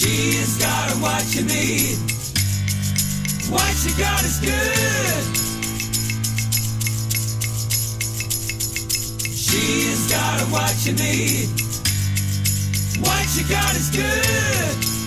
She's got what you need. What you got is good. She's got what you need. What you got is good.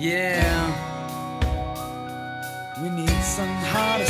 Yeah. We need some heart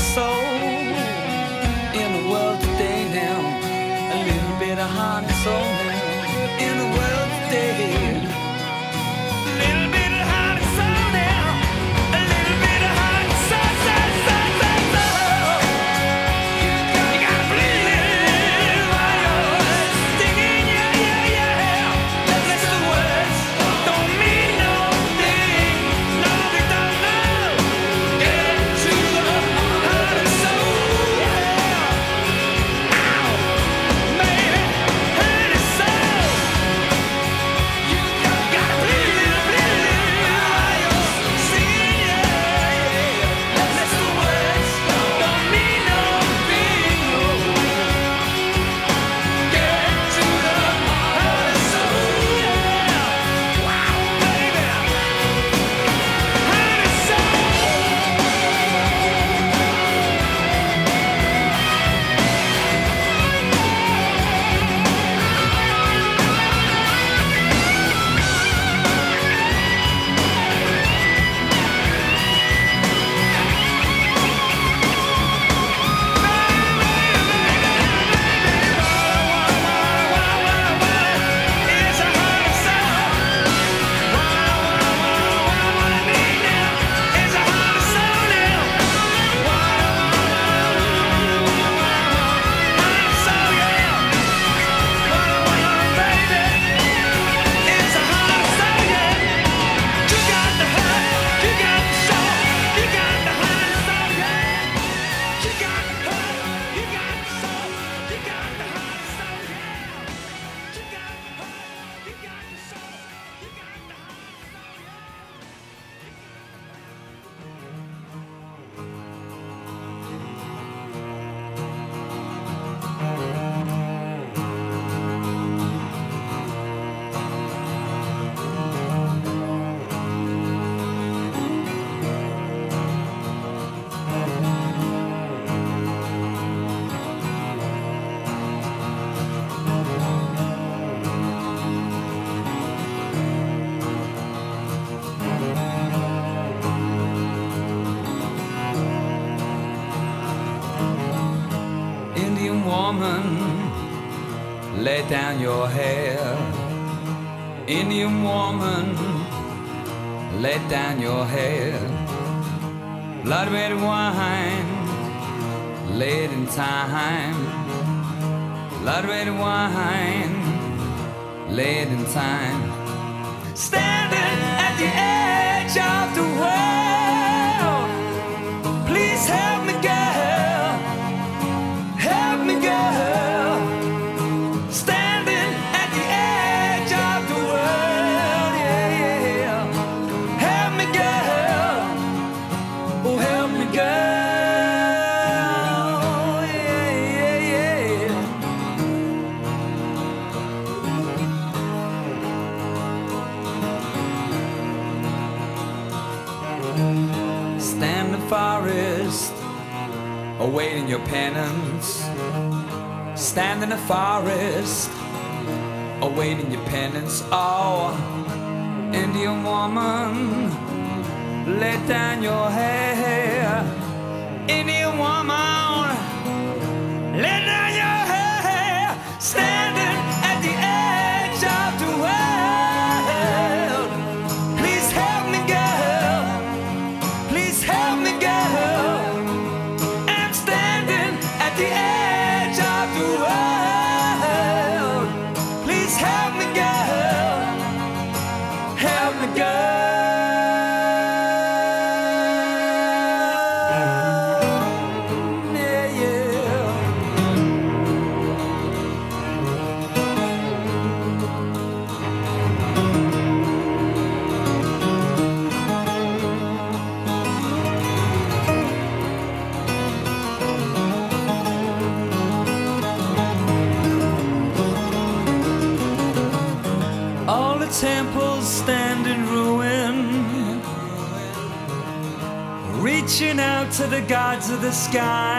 to the sky.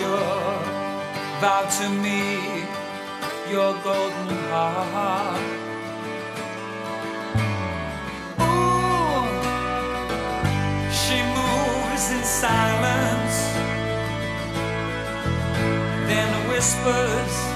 treasure, vow to me your golden heart. Ooh, she moves in silence, then whispers.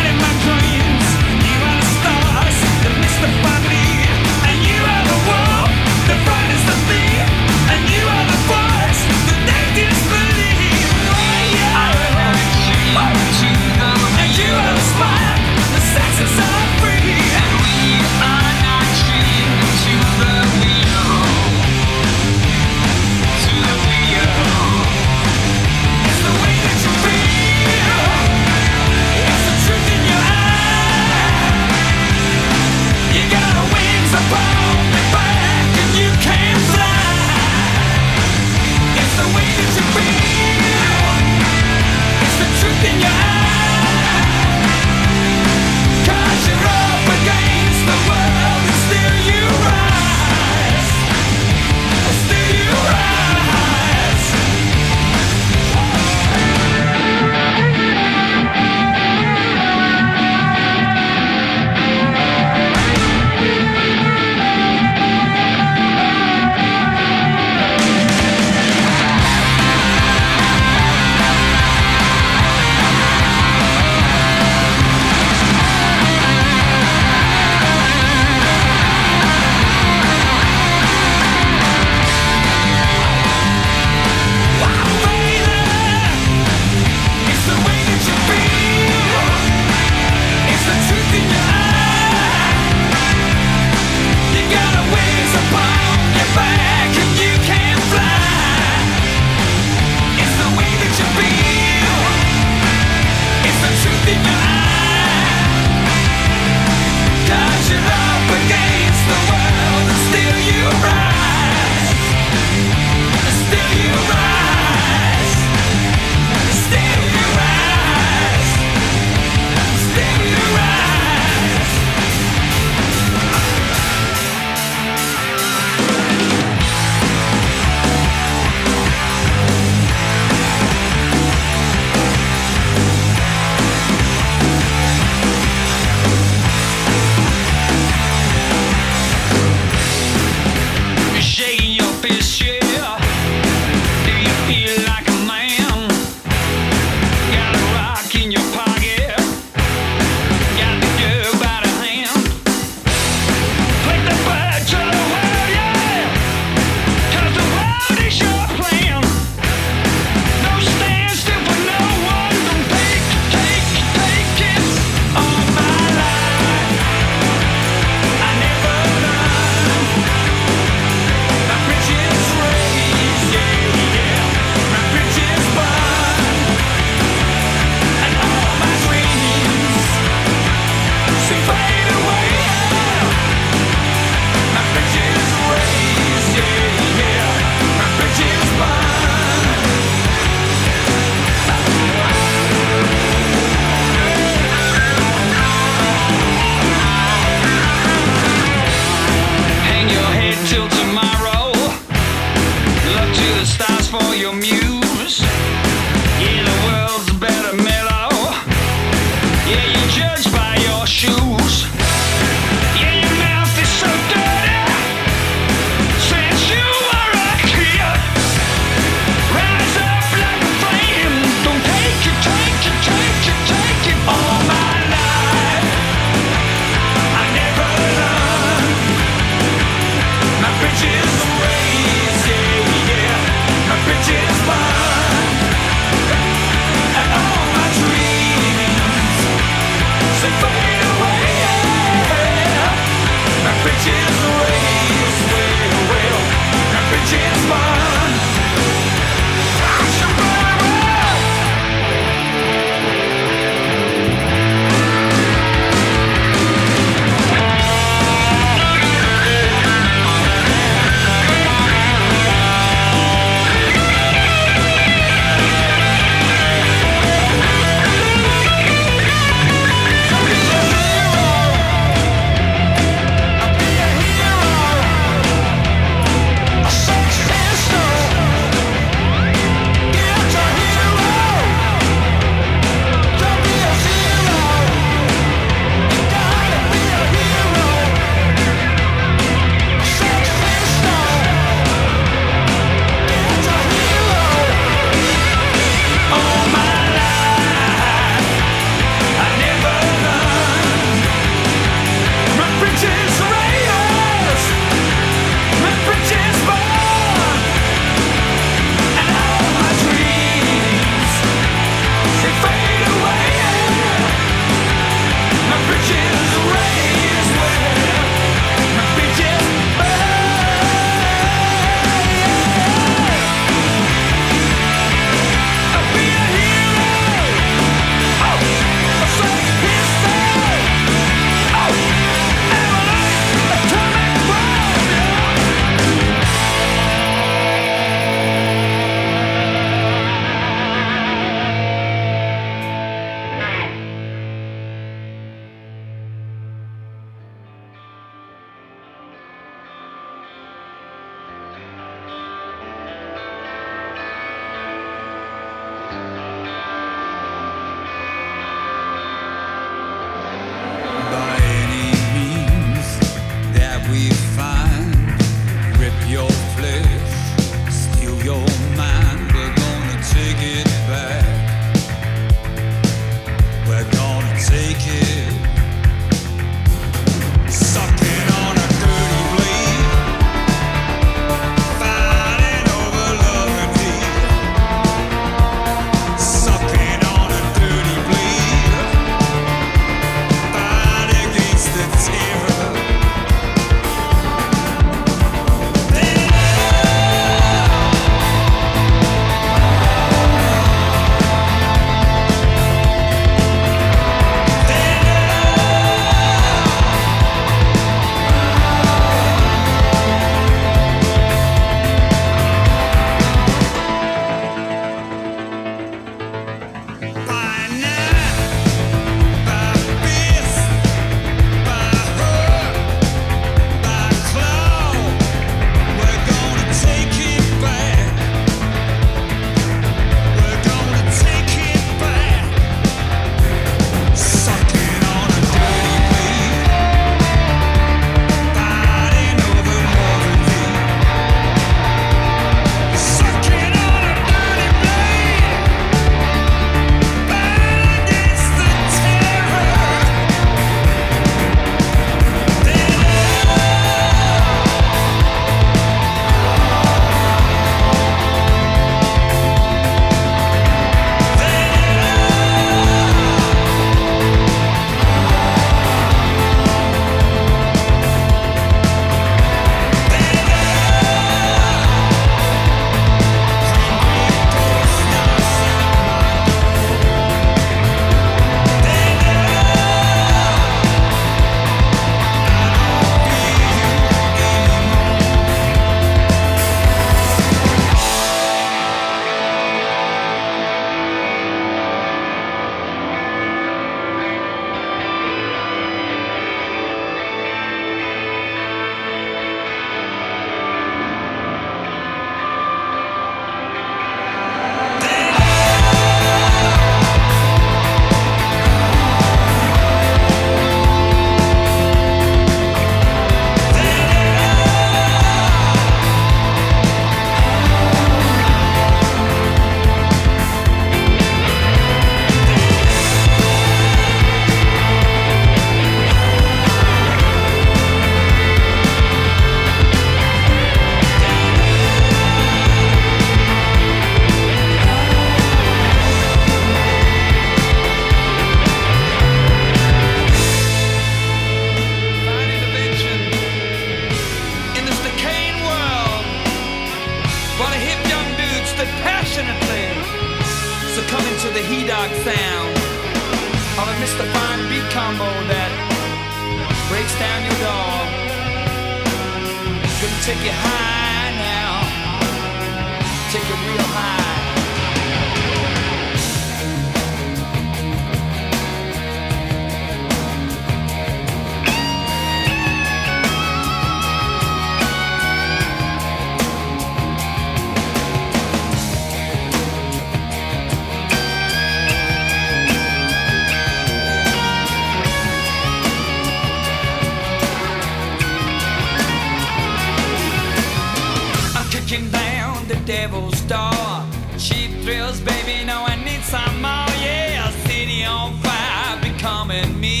Cheap baby, no, I need some more. Yeah, city on fire, becoming me.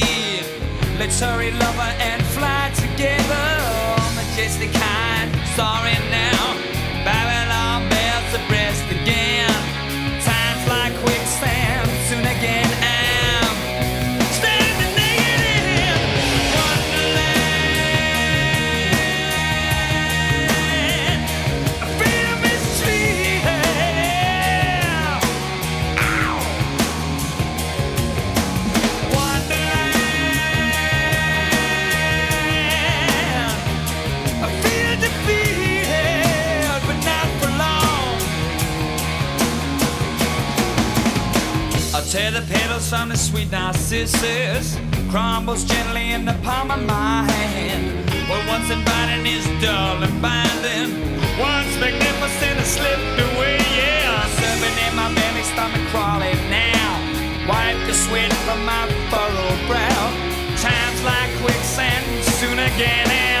Let's hurry, lover, and fly together. Majestic kind, sorry now. Babylon tear the petals from the sweet narcissus. Crumbles gently in the palm of my hand. What once inviting is dull and binding. Once magnificent has slipped away, yeah. I'm serving in my belly, stomach crawling now. Wipe the sweat from my furrowed brow. Times like quicksand, soon again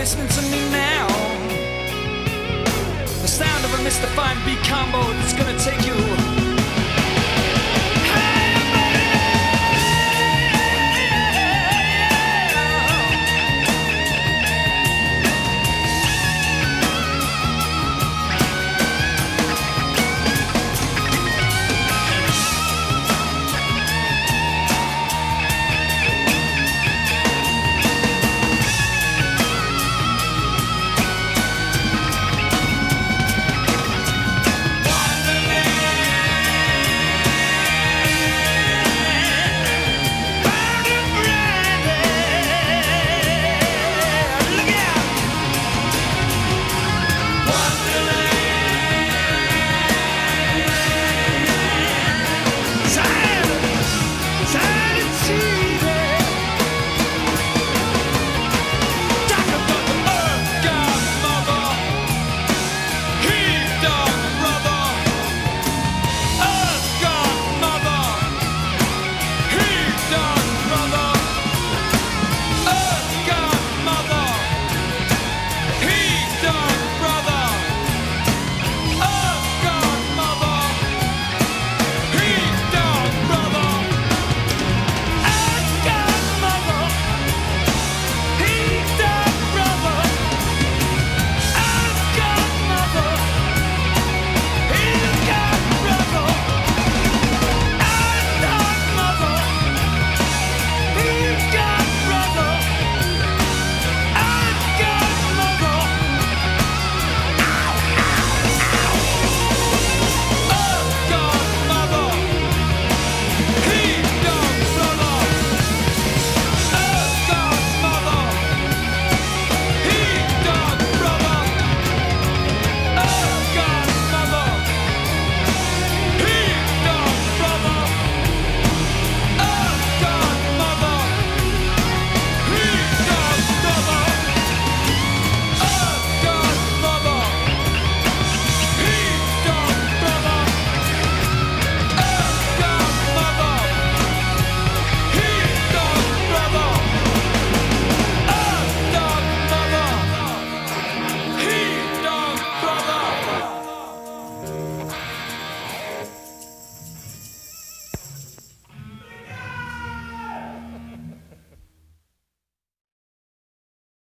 listening to me now? The sound of a. Fine beat combo that's gonna take you